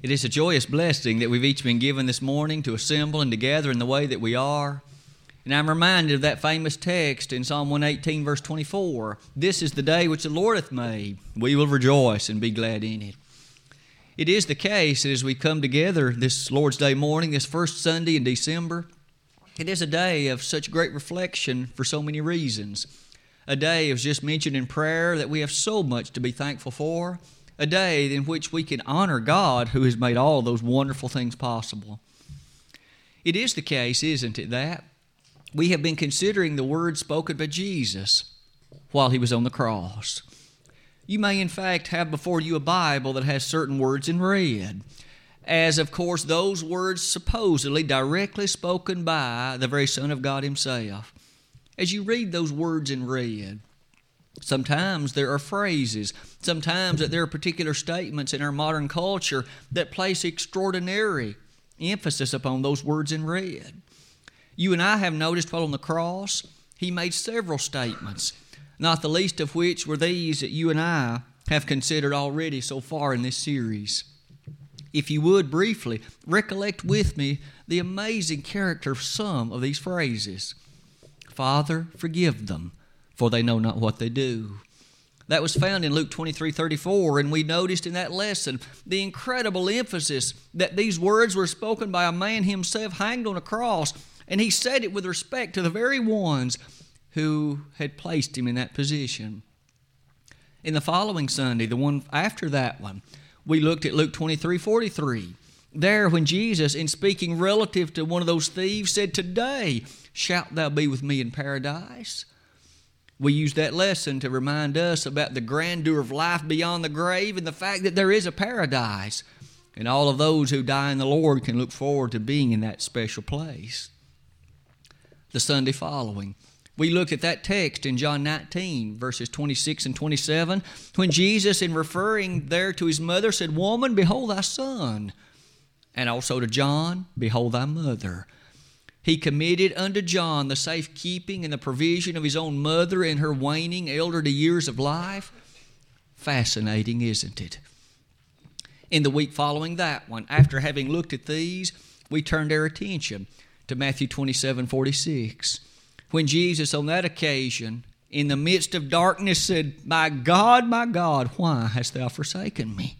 It is a joyous blessing that we've each been given this morning to assemble and to gather in the way that we are. And I'm reminded of that famous text in Psalm 118, verse 24 This is the day which the Lord hath made. We will rejoice and be glad in it. It is the case that as we come together this Lord's Day morning, this first Sunday in December, it is a day of such great reflection for so many reasons. A day, as just mentioned in prayer, that we have so much to be thankful for a day in which we can honor God who has made all those wonderful things possible. It is the case, isn't it, that we have been considering the words spoken by Jesus while he was on the cross. You may, in fact, have before you a Bible that has certain words in red, as, of course, those words supposedly directly spoken by the very Son of God Himself. As you read those words in red, Sometimes there are phrases, sometimes that there are particular statements in our modern culture that place extraordinary emphasis upon those words in red. You and I have noticed while on the cross, he made several statements, not the least of which were these that you and I have considered already so far in this series. If you would briefly recollect with me the amazing character of some of these phrases Father, forgive them for they know not what they do. That was found in Luke 23 34, and we noticed in that lesson the incredible emphasis that these words were spoken by a man himself hanged on a cross, and he said it with respect to the very ones who had placed him in that position. In the following Sunday, the one after that one, we looked at Luke 23 43. There, when Jesus, in speaking relative to one of those thieves, said, Today shalt thou be with me in paradise. We use that lesson to remind us about the grandeur of life beyond the grave and the fact that there is a paradise. And all of those who die in the Lord can look forward to being in that special place. The Sunday following, we looked at that text in John 19, verses 26 and 27, when Jesus, in referring there to his mother, said, Woman, behold thy son. And also to John, Behold thy mother. He committed unto John the safekeeping and the provision of his own mother in her waning elderly years of life. Fascinating, isn't it? In the week following that one, after having looked at these, we turned our attention to Matthew 27 46. When Jesus, on that occasion, in the midst of darkness, said, My God, my God, why hast thou forsaken me?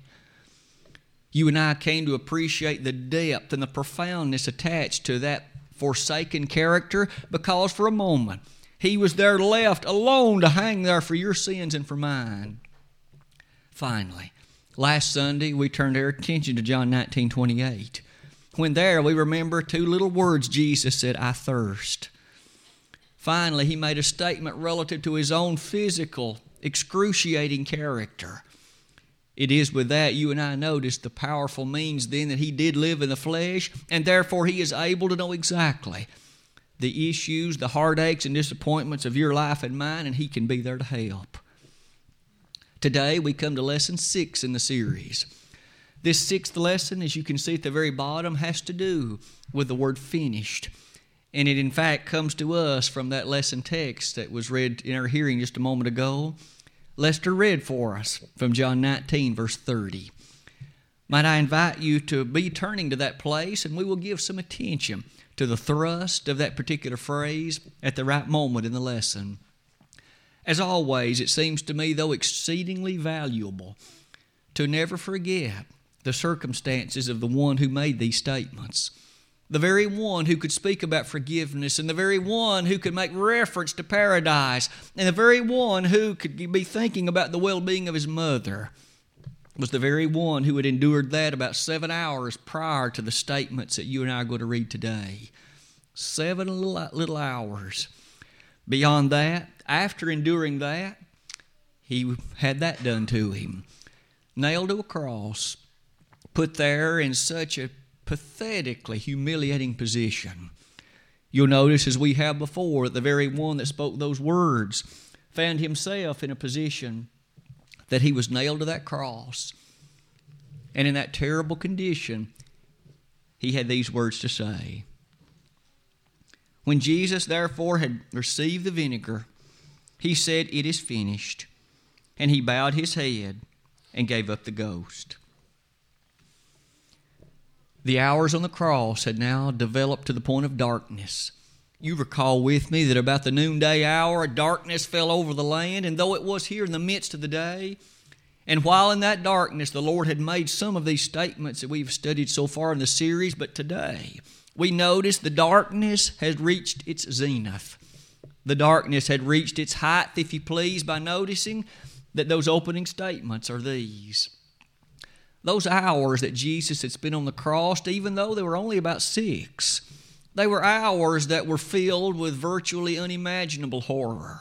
You and I came to appreciate the depth and the profoundness attached to that forsaken character because for a moment he was there left alone to hang there for your sins and for mine. Finally, last Sunday we turned our attention to John 19 28. When there we remember two little words Jesus said, I thirst. Finally, he made a statement relative to his own physical, excruciating character. It is with that you and I notice the powerful means then that he did live in the flesh, and therefore he is able to know exactly the issues, the heartaches, and disappointments of your life and mine, and he can be there to help. Today we come to lesson six in the series. This sixth lesson, as you can see at the very bottom, has to do with the word finished. And it, in fact, comes to us from that lesson text that was read in our hearing just a moment ago. Lester read for us from John 19, verse 30. Might I invite you to be turning to that place and we will give some attention to the thrust of that particular phrase at the right moment in the lesson. As always, it seems to me, though exceedingly valuable, to never forget the circumstances of the one who made these statements the very one who could speak about forgiveness, and the very one who could make reference to paradise, and the very one who could be thinking about the well being of his mother, was the very one who had endured that about seven hours prior to the statements that you and I are going to read today. Seven little, hours. Beyond that, after enduring that, he had that done to him. Nailed to a cross, put there in such a pathetically humiliating position. You'll notice, as we have before, that the very one that spoke those words found himself in a position that he was nailed to that cross. And in that terrible condition, he had these words to say. When Jesus, therefore, had received the vinegar, he said, It is finished. And he bowed his head and gave up the ghost. The hours on the cross had now developed to the point of darkness. You recall with me that about the noonday hour, a darkness fell over the land, and though it was here in the midst of the day, and while in that darkness the Lord had made some of these statements that we've studied so far in the series, but today we notice the darkness has reached its zenith. The darkness had reached its height, if you please, by noticing that those opening statements are these. Those hours that Jesus had spent on the cross, even though they were only about six, they were hours that were filled with virtually unimaginable horror,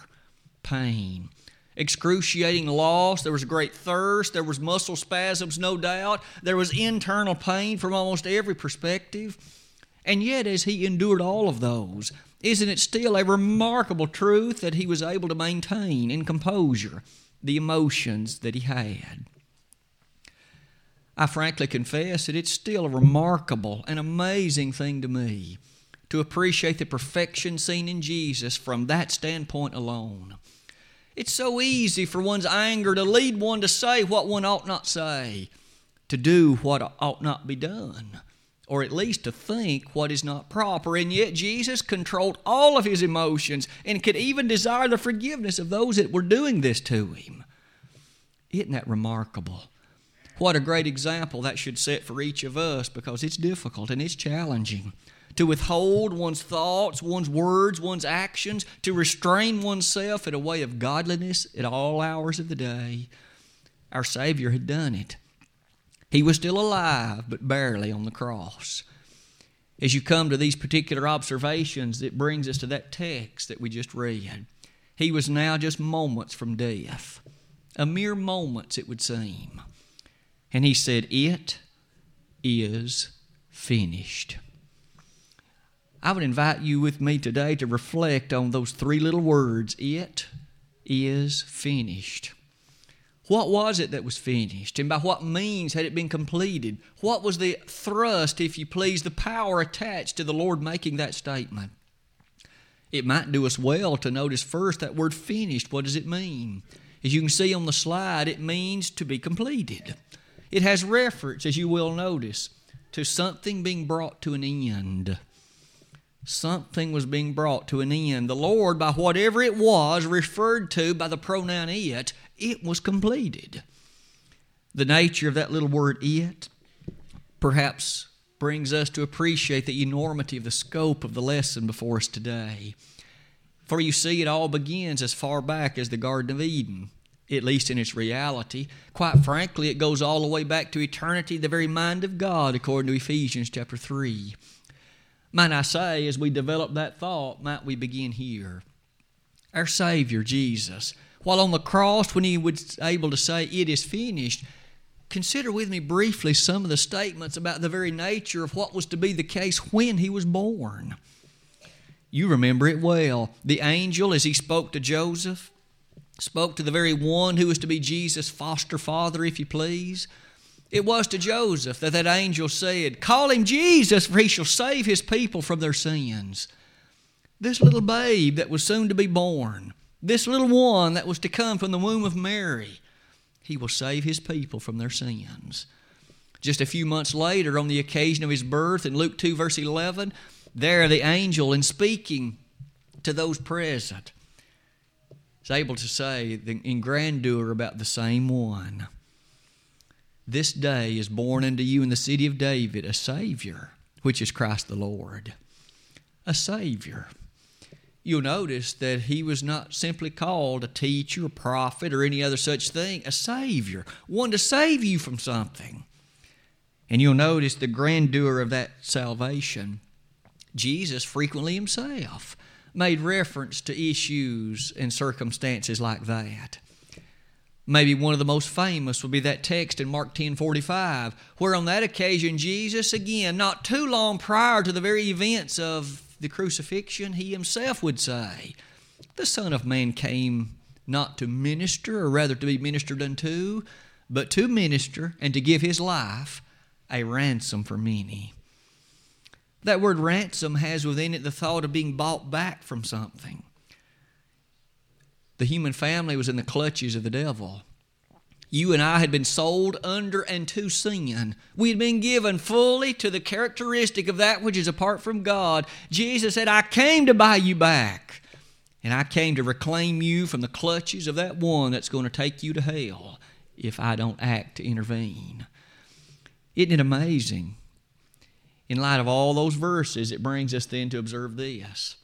pain, excruciating loss. There was great thirst. There was muscle spasms, no doubt. There was internal pain from almost every perspective. And yet, as he endured all of those, isn't it still a remarkable truth that he was able to maintain in composure the emotions that he had? I frankly confess that it's still a remarkable and amazing thing to me to appreciate the perfection seen in Jesus from that standpoint alone. It's so easy for one's anger to lead one to say what one ought not say, to do what ought not be done, or at least to think what is not proper. And yet Jesus controlled all of his emotions and could even desire the forgiveness of those that were doing this to him. Isn't that remarkable? What a great example that should set for each of us because it's difficult and it's challenging to withhold one's thoughts, one's words, one's actions, to restrain oneself in a way of godliness at all hours of the day. Our Savior had done it. He was still alive, but barely on the cross. As you come to these particular observations, it brings us to that text that we just read. He was now just moments from death, a mere moments, it would seem. And he said, It is finished. I would invite you with me today to reflect on those three little words It is finished. What was it that was finished? And by what means had it been completed? What was the thrust, if you please, the power attached to the Lord making that statement? It might do us well to notice first that word finished. What does it mean? As you can see on the slide, it means to be completed. It has reference, as you will notice, to something being brought to an end something was being brought to an end. The Lord, by whatever it was referred to by the pronoun it, it was completed. The nature of that little word it perhaps brings us to appreciate the enormity of the scope of the lesson before us today. For you see, it all begins as far back as the Garden of Eden, at least in its reality. Quite frankly, it goes all the way back to eternity, the very mind of God, according to Ephesians chapter 3. Might I say, as we develop that thought, might we begin here? Our Savior, Jesus, while on the cross, when He was able to say, It is finished, consider with me briefly some of the statements about the very nature of what was to be the case when He was born. You remember it well. The angel, as he spoke to Joseph, spoke to the very one who was to be Jesus' foster father, if you please. It was to Joseph that that angel said, Call him Jesus, for he shall save his people from their sins. This little babe that was soon to be born, this little one that was to come from the womb of Mary, he will save his people from their sins. Just a few months later, on the occasion of his birth, in Luke 2, verse 11, there the angel, in speaking to those present, is able to say in grandeur about the same one. This day is born unto you in the city of David a Savior, which is Christ the Lord. A Savior. You'll notice that he was not simply called a teacher, a prophet, or any other such thing. A Savior, one to save you from something. And you'll notice the grandeur of that salvation. Jesus frequently himself made reference to issues and circumstances like that. Maybe one of the most famous would be that text in Mark 10:45, where on that occasion, Jesus, again, not too long prior to the very events of the crucifixion, he himself would say, The Son of Man came not to minister, or rather to be ministered unto, but to minister and to give his life a ransom for many. That word ransom has within it the thought of being bought back from something. The human family was in the clutches of the devil. You and I had been sold under and to sin. We had been given fully to the characteristic of that which is apart from God. Jesus said, I came to buy you back. And I came to reclaim you from the clutches of that one that's going to take you to hell if I don't act to intervene. Isn't it amazing? In light of all those verses, it brings us then to observe this.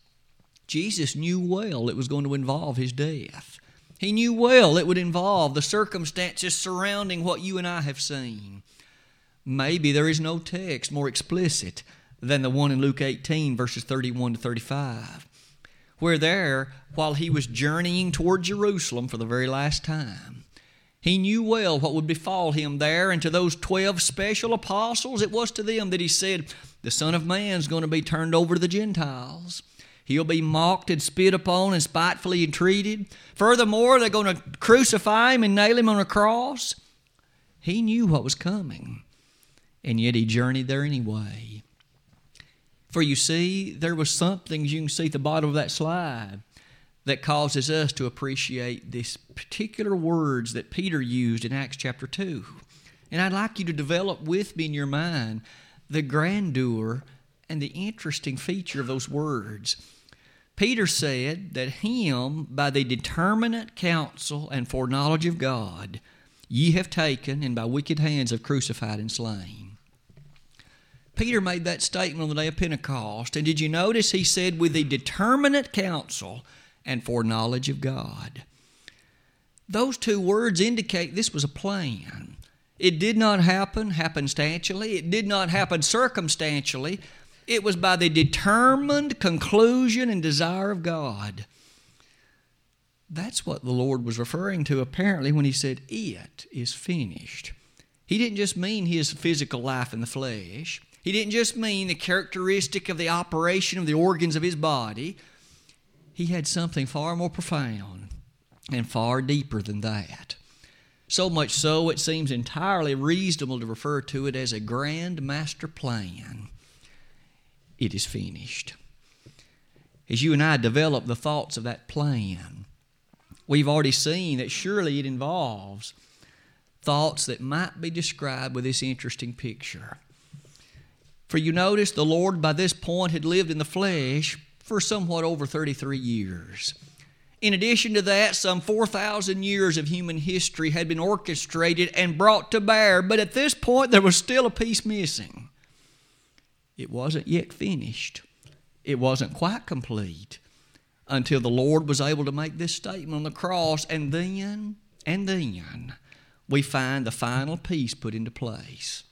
Jesus knew well it was going to involve his death. He knew well it would involve the circumstances surrounding what you and I have seen. Maybe there is no text more explicit than the one in Luke 18, verses 31 to 35, where there, while he was journeying toward Jerusalem for the very last time, he knew well what would befall him there, and to those 12 special apostles, it was to them that he said, The Son of Man is going to be turned over to the Gentiles. He'll be mocked and spit upon and spitefully entreated. Furthermore, they're going to crucify him and nail him on a cross. He knew what was coming, and yet he journeyed there anyway. For you see, there was something, you can see at the bottom of that slide, that causes us to appreciate these particular words that Peter used in Acts chapter 2. And I'd like you to develop with me in your mind the grandeur and the interesting feature of those words. Peter said that him, by the determinate counsel and foreknowledge of God, ye have taken and by wicked hands have crucified and slain. Peter made that statement on the day of Pentecost, and did you notice he said, with the determinate counsel and foreknowledge of God? Those two words indicate this was a plan. It did not happen happenstantially, it did not happen circumstantially, it was by the determined conclusion and desire of God. That's what the Lord was referring to apparently when He said, It is finished. He didn't just mean His physical life in the flesh, He didn't just mean the characteristic of the operation of the organs of His body. He had something far more profound and far deeper than that. So much so, it seems entirely reasonable to refer to it as a grand master plan it is finished. As you and I develop the thoughts of that plan, we've already seen that surely it involves thoughts that might be described with this interesting picture. For you notice the Lord by this point had lived in the flesh for somewhat over 33 years. In addition to that, some 4,000 years of human history had been orchestrated and brought to bear, but at this point there was still a piece missing. It wasn't yet finished, it wasn't quite complete until the Lord was able to make this statement on the cross, and then, and then, we find the final piece put into place.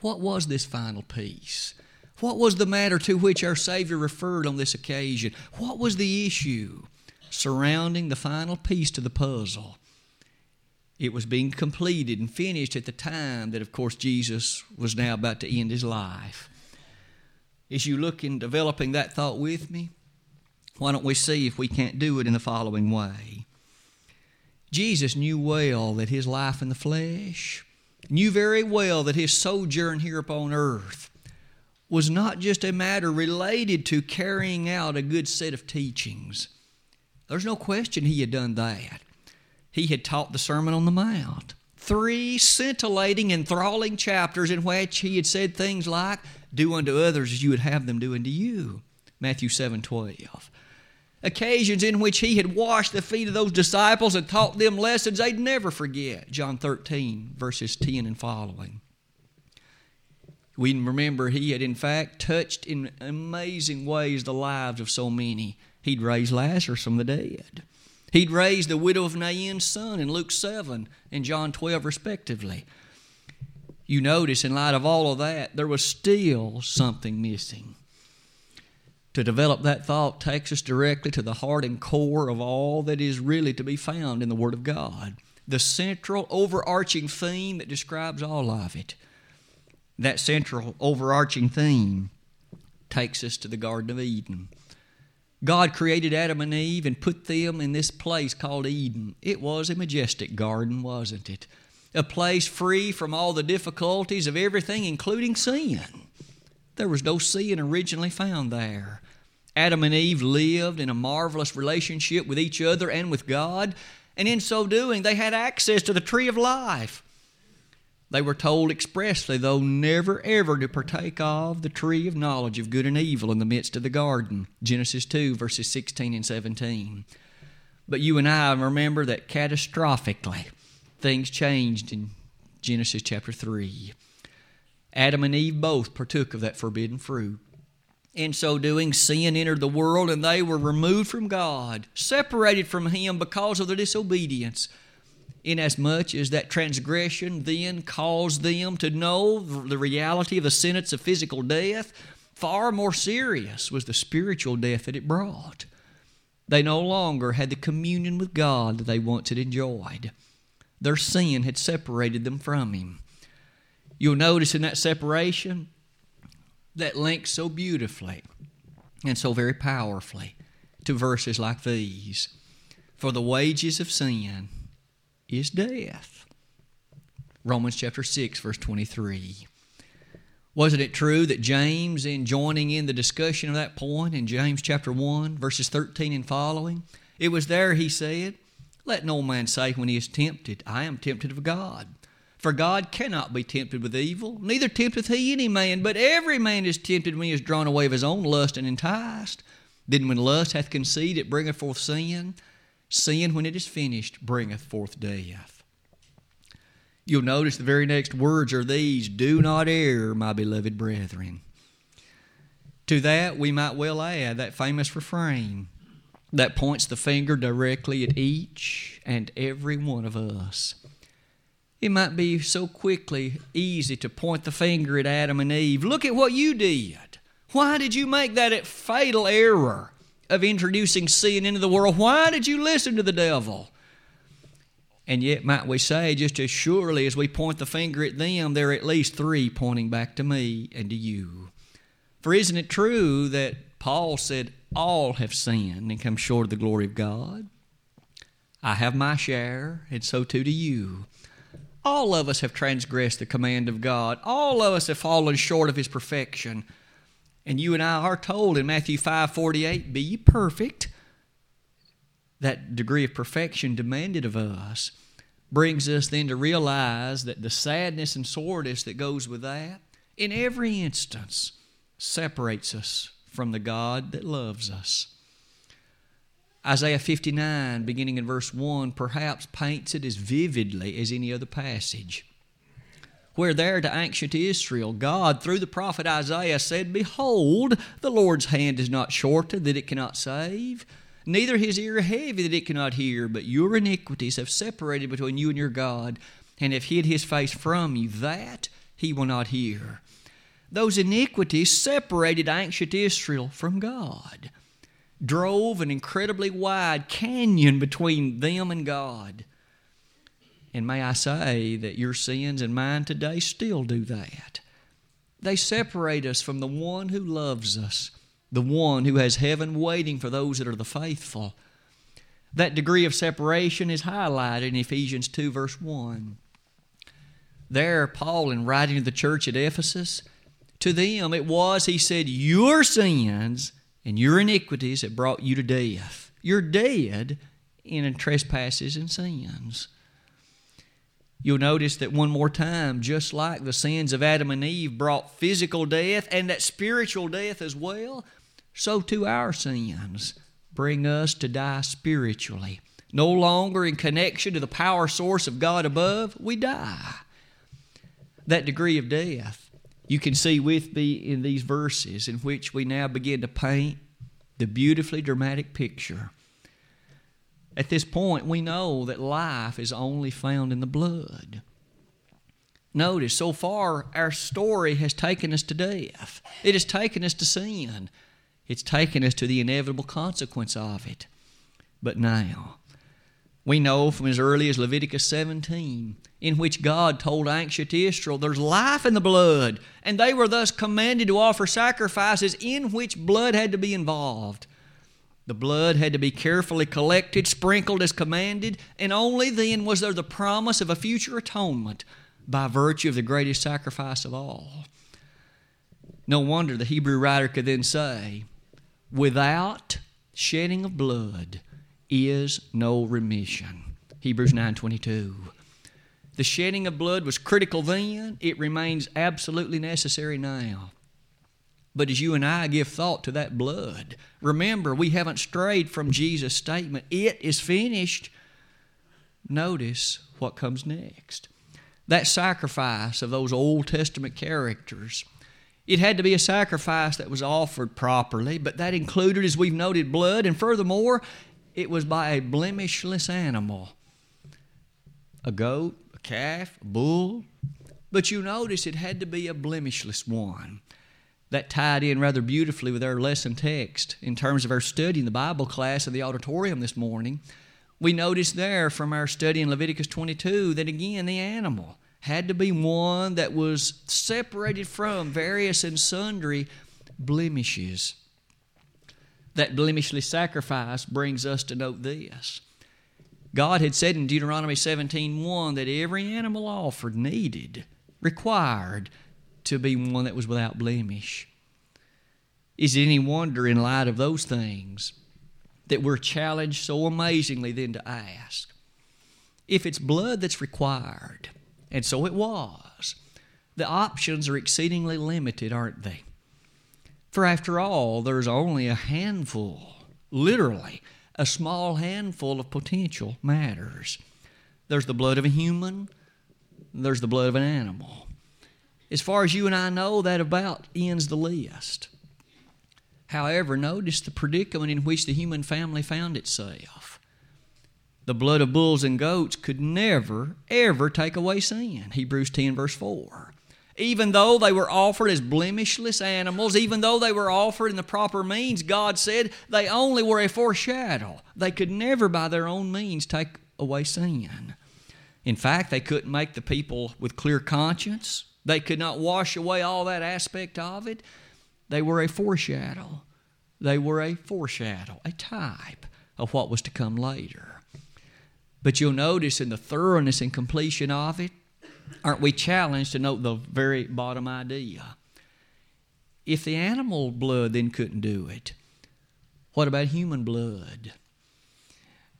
What was this final piece? What was the matter to which our Savior referred on this occasion? What was the issue surrounding the final piece to the puzzle? It was being completed and finished at the time that, of course, Jesus was now about to end his life. As you look in developing that thought with me, why don't we see if we can't do it in the following way? Jesus knew well that his life in the flesh, knew very well that his sojourn here upon earth was not just a matter related to carrying out a good set of teachings. There's no question he had done that. He had taught the Sermon on the Mount. Three scintillating, enthralling chapters in which he had said things like, do unto others as you would have them do unto you. Matthew 7 12. Occasions in which he had washed the feet of those disciples and taught them lessons they'd never forget. John 13, verses 10 and following. We remember he had, in fact, touched in amazing ways the lives of so many. He'd raised Lazarus from the dead. He'd raised the widow of Nain's son in Luke 7 and John 12, respectively you notice, in light of all of that, there was still something missing. To develop that thought takes us directly to the heart and core of all that is really to be found in the Word of God. The central overarching theme that describes all of it. That central overarching theme takes us to the Garden of Eden. God created Adam and Eve and put them in this place called Eden. It was a majestic garden, wasn't it? a place free from all the difficulties of everything, including sin. There was no sin originally found there. Adam and Eve lived in a marvelous relationship with each other and with God, and in so doing, they had access to the tree of life. They were told expressly, though, never ever to partake of the tree of knowledge of good and evil in the midst of the garden. Genesis 2, verses 16 and 17. But you and I remember that catastrophically things changed in Genesis chapter 3. Adam and Eve both partook of that forbidden fruit. In so doing, sin entered the world and they were removed from God, separated from Him because of their disobedience inasmuch as that transgression then caused them to know the reality of the sentence of physical death, far more serious was the spiritual death that it brought. They no longer had the communion with God that they once had enjoyed. Their sin had separated them from Him. You'll notice in that separation that links so beautifully and so very powerfully to verses like these For the wages of sin is death. Romans chapter 6, verse 23. Wasn't it true that James, in joining in the discussion of that point in James chapter 1, verses 13 and following, it was there he said, Let no man say when he is tempted, I am tempted of God. For God cannot be tempted with evil, neither tempteth he any man, but every man is tempted when he is drawn away of his own lust and enticed. Then when lust hath conceived, it bringeth forth sin. Sin, when it is finished, bringeth forth death. You'll notice the very next words are these Do not err, my beloved brethren. To that, we might well add that famous refrain that points the finger directly at each and every one of us. It might be so quickly easy to point the finger at Adam and Eve. Look at what you did. Why did you make that fatal error? Of introducing sin into the world. Why did you listen to the devil? And yet, might we say, just as surely as we point the finger at them, there are at least three pointing back to me and to you. For isn't it true that Paul said, All have sinned and come short of the glory of God? I have my share, and so too do you. All of us have transgressed the command of God. All of us have fallen short of His perfection. And you and I are told in Matthew 5 48, be ye perfect. That degree of perfection demanded of us brings us then to realize that the sadness and soreness that goes with that, in every instance, separates us from the God that loves us. Isaiah 59, beginning in verse 1, perhaps paints it as vividly as any other passage where there to anxious Israel, God, through the prophet Isaiah, said, Behold, the Lord's hand is not shortened that it cannot save, neither his ear heavy that it cannot hear, but your iniquities have separated between you and your God, and have hid his face from you, that he will not hear. Those iniquities separated ancient Israel from God, drove an incredibly wide canyon between them and God. And may I say that your sins and mine today still do that. They separate us from the one who loves us, the one who has heaven waiting for those that are the faithful. That degree of separation is highlighted in Ephesians 2, verse 1. There, Paul, in writing to the church at Ephesus, to them it was, he said, Your sins and your iniquities have brought you to death. You're dead in trespasses and sins. You'll notice that one more time, just like the sins of Adam and Eve brought physical death and that spiritual death as well, so too our sins bring us to die spiritually. No longer in connection to the power source of God above, we die. That degree of death you can see with me in these verses in which we now begin to paint the beautifully dramatic picture at this point, we know that life is only found in the blood. Notice, so far, our story has taken us to death. It has taken us to sin. It's taken us to the inevitable consequence of it. But now, we know from as early as Leviticus 17, in which God told anxious Israel, There's life in the blood, and they were thus commanded to offer sacrifices in which blood had to be involved. The blood had to be carefully collected, sprinkled as commanded, and only then was there the promise of a future atonement by virtue of the greatest sacrifice of all. No wonder the Hebrew writer could then say, Without shedding of blood is no remission. Hebrews 9:22. The shedding of blood was critical then, it remains absolutely necessary now. But as you and I give thought to that blood, remember we haven't strayed from Jesus' statement, it is finished. Notice what comes next. That sacrifice of those Old Testament characters. It had to be a sacrifice that was offered properly, but that included, as we've noted, blood, and furthermore, it was by a blemishless animal a goat, a calf, a bull. But you notice it had to be a blemishless one. That tied in rather beautifully with our lesson text in terms of our study in the Bible class of the auditorium this morning. We noticed there from our study in Leviticus 22 that again the animal had to be one that was separated from various and sundry blemishes. That blemishless sacrifice brings us to note this. God had said in Deuteronomy 17:1 that every animal offered needed, required to be one that was without blemish. Is it any wonder in light of those things that we're challenged so amazingly then to ask if it's blood that's required, and so it was, the options are exceedingly limited, aren't they? For after all, there's only a handful, literally, a small handful of potential matters. There's the blood of a human, there's the blood of an animal. As far as you and I know, that about ends the list. However, notice the predicament in which the human family found itself. The blood of bulls and goats could never, ever take away sin. Hebrews 10, verse 4. Even though they were offered as blemishless animals, even though they were offered in the proper means, God said they only were a foreshadow. They could never, by their own means, take away sin. In fact, they couldn't make the people with clear conscience. They could not wash away all that aspect of it. They were a foreshadow. They were a foreshadow, a type of what was to come later. But you'll notice in the thoroughness and completion of it, aren't we challenged to note the very bottom idea? If the animal blood then couldn't do it, what about human blood?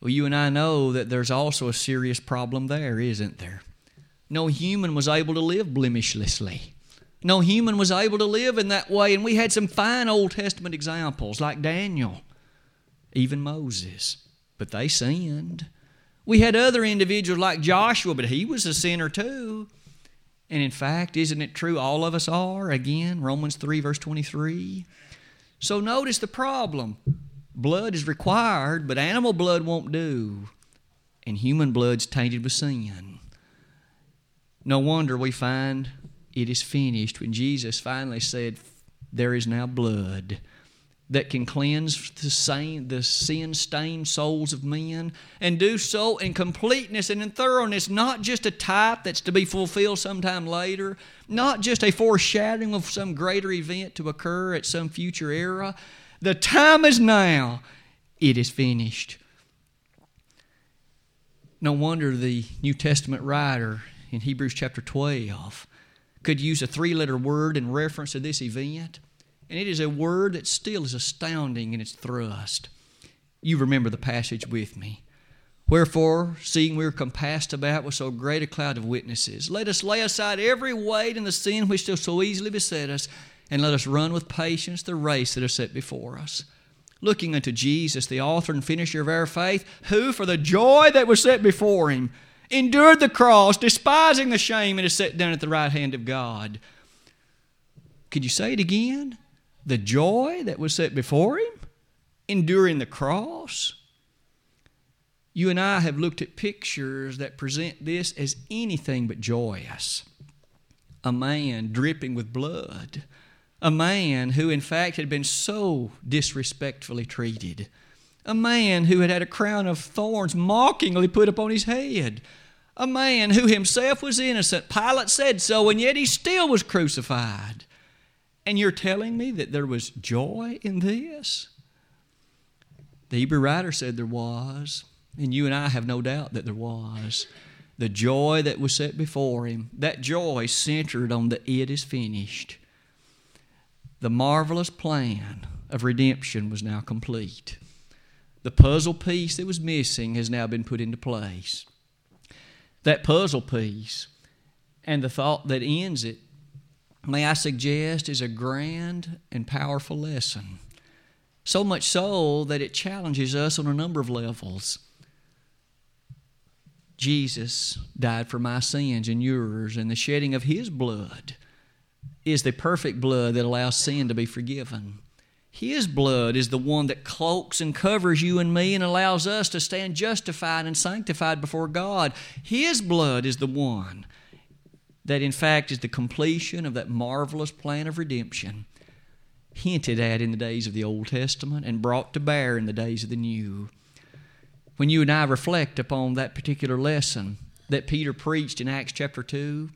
Well, you and I know that there's also a serious problem there, isn't there? No human was able to live blemishlessly. No human was able to live in that way. And we had some fine Old Testament examples like Daniel, even Moses, but they sinned. We had other individuals like Joshua, but he was a sinner too. And in fact, isn't it true all of us are? Again, Romans 3, verse 23. So notice the problem blood is required, but animal blood won't do. And human blood's tainted with sin. No wonder we find it is finished when Jesus finally said, There is now blood that can cleanse the, the sin stained souls of men and do so in completeness and in thoroughness, not just a type that's to be fulfilled sometime later, not just a foreshadowing of some greater event to occur at some future era. The time is now, it is finished. No wonder the New Testament writer in Hebrews chapter 12 could use a three letter word in reference to this event, and it is a word that still is astounding in its thrust. You remember the passage with me. Wherefore, seeing we are compassed about with so great a cloud of witnesses, let us lay aside every weight and the sin which does so easily beset us, and let us run with patience the race that is set before us. Looking unto Jesus, the author and finisher of our faith, who, for the joy that was set before him, endured the cross, despising the shame, and is set down at the right hand of God. Could you say it again? The joy that was set before him, enduring the cross. You and I have looked at pictures that present this as anything but joyous. A man dripping with blood. A man who, in fact, had been so disrespectfully treated a man who had had a crown of thorns mockingly put upon his head, a man who himself was innocent. Pilate said so, and yet he still was crucified. And you're telling me that there was joy in this? The Hebrew writer said there was, and you and I have no doubt that there was. The joy that was set before him, that joy centered on the it is finished. The marvelous plan of redemption was now complete. The puzzle piece that was missing has now been put into place. That puzzle piece and the thought that ends it, may I suggest, is a grand and powerful lesson. So much so that it challenges us on a number of levels. Jesus died for my sins and yours, and the shedding of His blood is the perfect blood that allows sin to be forgiven. His blood is the one that cloaks and covers you and me and allows us to stand justified and sanctified before God. His blood is the one that, in fact, is the completion of that marvelous plan of redemption hinted at in the days of the Old Testament and brought to bear in the days of the New when you and I reflect upon that particular lesson that Peter preached in Acts chapter 2,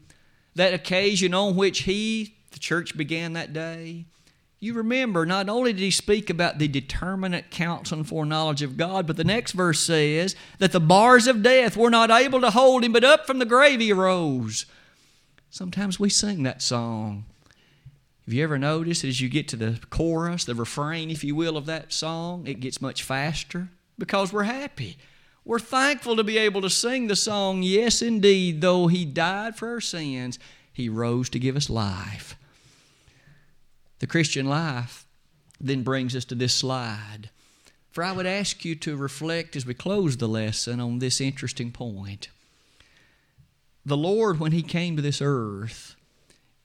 that occasion on which he, the church began that day, you remember not only did he speak about the determinate counsel and foreknowledge of God, but the next verse says that the bars of death were not able to hold him, but up from the grave he arose. Sometimes we sing that song. Have you ever noticed as you get to the chorus, the refrain, if you will, of that song, it gets much faster? because we're happy. We're thankful to be able to sing the song, Yes, indeed, though He died for our sins, He rose to give us life. The Christian life then brings us to this slide. For I would ask you to reflect as we close the lesson on this interesting point. The Lord, when He came to this earth,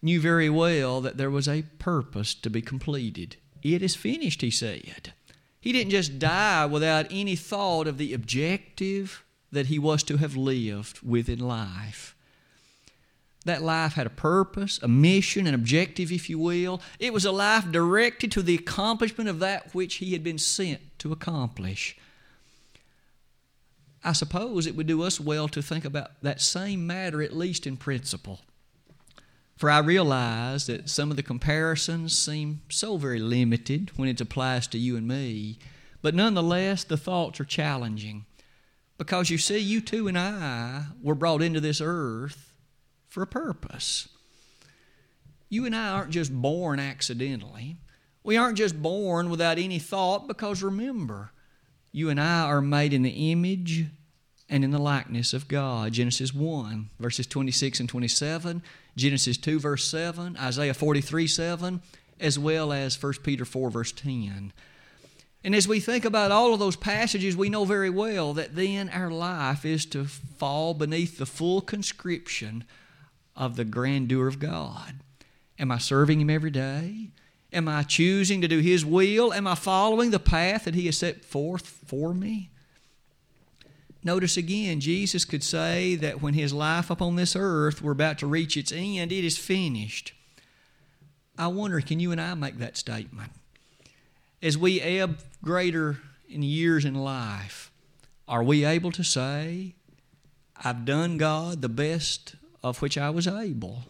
knew very well that there was a purpose to be completed. It is finished, He said. He didn't just die without any thought of the objective that he was to have lived with in life. That life had a purpose, a mission, an objective, if you will. It was a life directed to the accomplishment of that which he had been sent to accomplish. I suppose it would do us well to think about that same matter, at least in principle. For I realize that some of the comparisons seem so very limited when it applies to you and me, but nonetheless, the thoughts are challenging. Because you see, you too and I were brought into this earth for a purpose. You and I aren't just born accidentally. We aren't just born without any thought, because remember, you and I are made in the image and in the likeness of God. Genesis 1, verses 26 and 27. Genesis 2, verse 7, Isaiah 43, 7, as well as 1 Peter 4, verse 10. And as we think about all of those passages, we know very well that then our life is to fall beneath the full conscription of the grandeur of God. Am I serving Him every day? Am I choosing to do His will? Am I following the path that He has set forth for me? Notice again, Jesus could say that when his life upon this earth were about to reach its end, it is finished. I wonder, can you and I make that statement? As we ebb greater in years in life, are we able to say, I've done, God, the best of which I was able?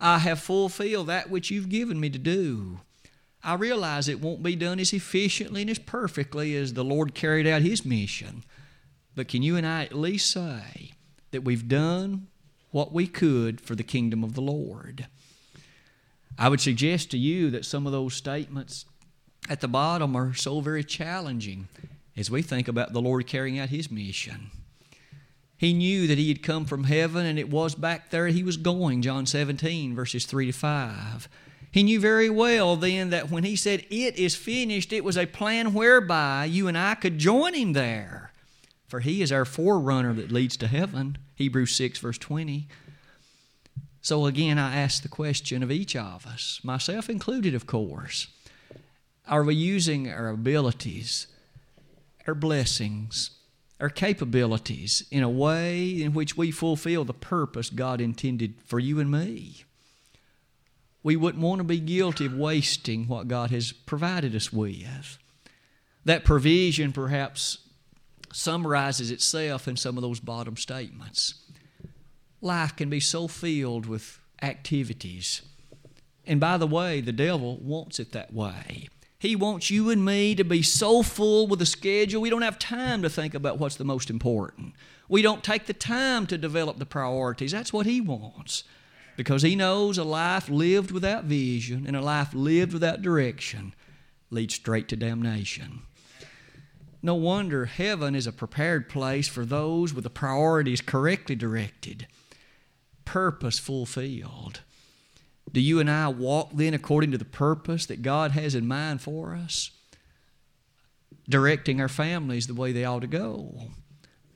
I have fulfilled that which you've given me to do. I realize it won't be done as efficiently and as perfectly as the Lord carried out His mission. But can you and I at least say that we've done what we could for the kingdom of the Lord? I would suggest to you that some of those statements at the bottom are so very challenging as we think about the Lord carrying out His mission. He knew that He had come from heaven and it was back there He was going, John 17, verses 3 to 5. He knew very well then that when He said, It is finished, it was a plan whereby you and I could join Him there. For he is our forerunner that leads to heaven. Hebrews 6, verse 20. So again, I ask the question of each of us, myself included, of course. Are we using our abilities, our blessings, our capabilities in a way in which we fulfill the purpose God intended for you and me? We wouldn't want to be guilty of wasting what God has provided us with. That provision perhaps summarizes itself in some of those bottom statements. Life can be so filled with activities. And by the way, the devil wants it that way. He wants you and me to be so full with a schedule, we don't have time to think about what's the most important. We don't take the time to develop the priorities. That's what he wants. Because he knows a life lived without vision and a life lived without direction leads straight to damnation. No wonder heaven is a prepared place for those with the priorities correctly directed, purpose fulfilled. Do you and I walk then according to the purpose that God has in mind for us? Directing our families the way they ought to go.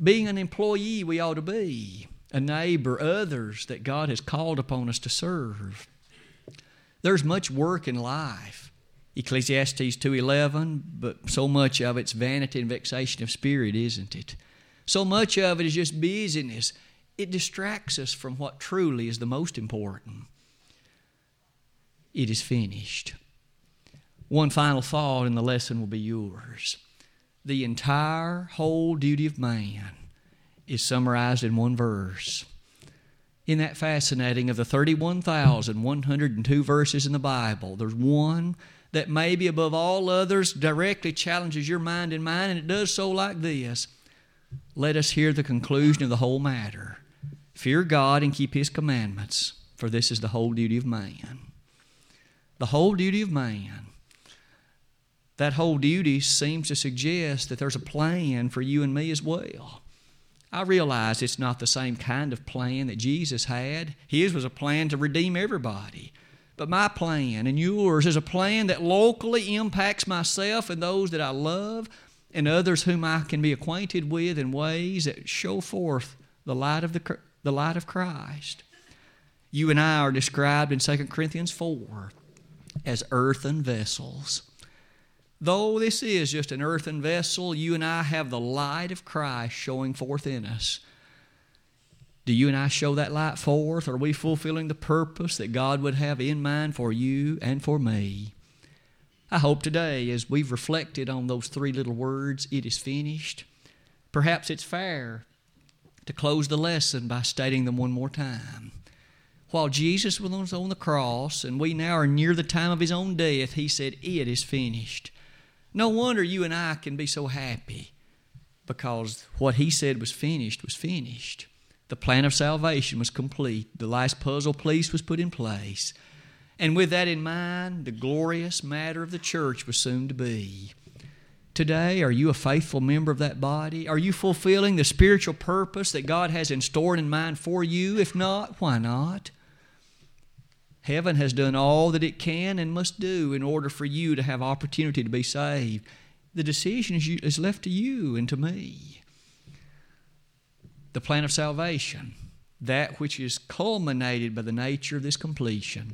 Being an employee, we ought to be. A neighbor, others that God has called upon us to serve. There's much work in life. Ecclesiastes 2:11, but so much of it's vanity and vexation of spirit, isn't it? So much of it is just busyness. It distracts us from what truly is the most important. It is finished. One final thought, and the lesson will be yours. The entire whole duty of man is summarized in one verse. Isn't that fascinating? Of the 31,102 verses in the Bible, there's one that maybe above all others directly challenges your mind and mine, and it does so like this. Let us hear the conclusion of the whole matter. Fear God and keep His commandments, for this is the whole duty of man. The whole duty of man. That whole duty seems to suggest that there's a plan for you and me as well. I realize it's not the same kind of plan that Jesus had. His was a plan to redeem everybody. But my plan and yours is a plan that locally impacts myself and those that I love and others whom I can be acquainted with in ways that show forth the light of, the, the light of Christ. You and I are described in 2 Corinthians 4 as earthen vessels. Though this is just an earthen vessel, you and I have the light of Christ showing forth in us. Do you and I show that light forth? Are we fulfilling the purpose that God would have in mind for you and for me? I hope today, as we've reflected on those three little words, it is finished. Perhaps it's fair to close the lesson by stating them one more time. While Jesus was on the cross and we now are near the time of his own death, he said, It is finished. No wonder you and I can be so happy because what he said was finished was finished. The plan of salvation was complete. The last puzzle piece was put in place. And with that in mind, the glorious matter of the church was soon to be. Today, are you a faithful member of that body? Are you fulfilling the spiritual purpose that God has in store and in mind for you? If not, why not? Heaven has done all that it can and must do in order for you to have opportunity to be saved. The decision is left to you and to me the plan of salvation, that which is culminated by the nature of this completion.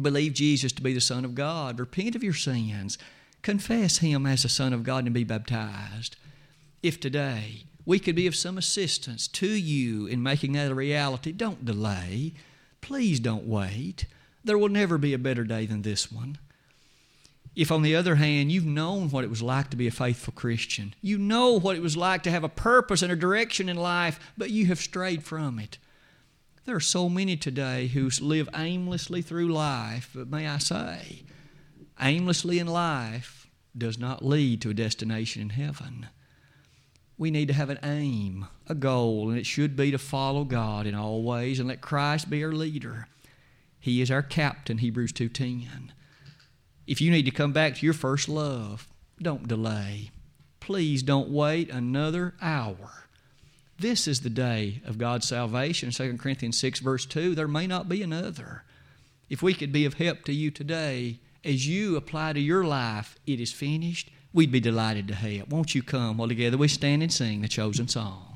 Believe Jesus to be the Son of God. Repent of your sins. Confess Him as the Son of God and be baptized. If today we could be of some assistance to you in making that a reality, don't delay. Please don't wait. There will never be a better day than this one. If, on the other hand, you've known what it was like to be a faithful Christian, you know what it was like to have a purpose and a direction in life, but you have strayed from it. There are so many today who live aimlessly through life, but may I say, aimlessly in life does not lead to a destination in heaven. We need to have an aim, a goal, and it should be to follow God in all ways and let Christ be our leader. He is our captain, Hebrews 2:10. If you need to come back to your first love, don't delay. Please don't wait another hour. This is the day of God's salvation. 2 Corinthians 6, verse 2. There may not be another. If we could be of help to you today, as you apply to your life, it is finished, we'd be delighted to help. Won't you come while together we stand and sing the chosen song?